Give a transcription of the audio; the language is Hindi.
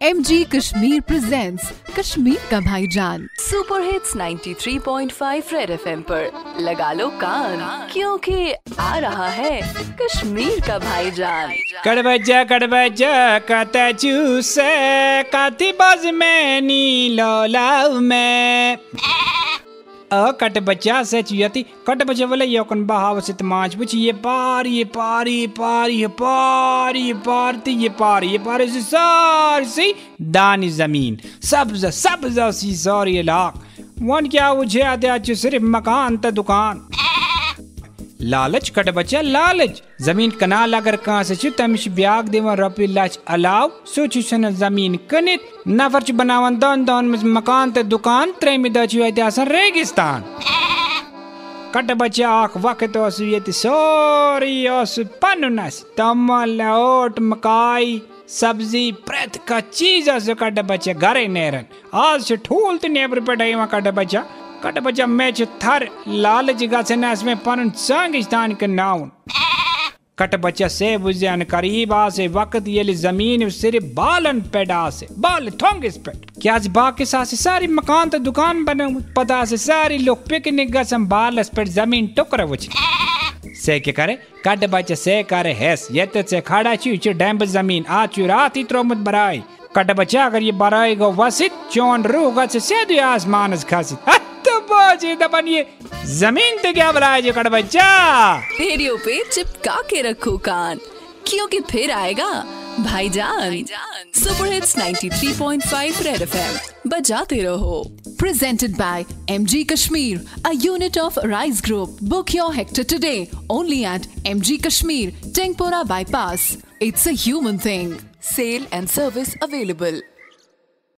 M G Kashmir presents Kashmir का भाईजान सुपर हिट्स 93.5 रेड एफएम पर। लगा लो कान क्योंकि आ रहा है कश्मीर का भाईजान कड़बजा कड़बजा कता चूसे काती बाज में नी लौलाव में। अ, कट बच्चा सच यति कट बच्चे बोले, ये कौन बहाव सित माच बुच ये पार ये पार ये पार ये पार ये पार, ती ये पार ये पार से सार सी दानी ज़मीन, सब्ज सब्ज सी सारी लाख। वन क्या मुझे आते आज सिर्फ़ मकान त दुकान। लालच कट बच्चा लालच। ज़मीन कनाल अगर कहाँ तमिश ब्याग देवन रपि लाच अलाव। सन ज़मीन कनित। नफर बनावन दन दन में मकान ते दुकान। त्रे में दचु आते आसन रेगिस्तान। कट आख वक्त ये सोरी पनुनस तमल ओट मकाई, सब्ज़ी, प्रत का चीज़ कट बचा घरे नेरन। आज से ठूल तो नेबर पे कट बच्चा कट बच्चा मैच थर, लाल जगह से नस में पन संगिस्तान के नाउन। कट बच्चा से बुझन करीब आसे, वक्त ये ज़मीन सिर्फ़ बालन पेडा से बाल थोंगिस पे क्या आज बाकी सासे सारी मकान तो दुकान बने, पता से सारी लोग पिकनिक गसम बालस पे ज़मीन टुकरा वच से के करे? कट बच्चा से करे हेस ये तो से खड़ा छु छु डैम्ब ज़मीन आ चु रात ही त्रोमत बराई। कट बचा अगर ये बराई गो वसित, चोन रूगा से सीधे आसमान खासित। बाजी दबानिए ज़मीन पे क्या बनाया जो कड़ बच्चा? फेरियो पे चिपका के रखो कान। क्योंकि फिर आएगा भाई भाईजान। सुपर हिट्स 93.5 रेड एफएम बजाते रहो। Presented by MG Kashmir a unit of rice group book your Hector today only at M G Kashmir Tengpora bypass it's a human thing sale and service available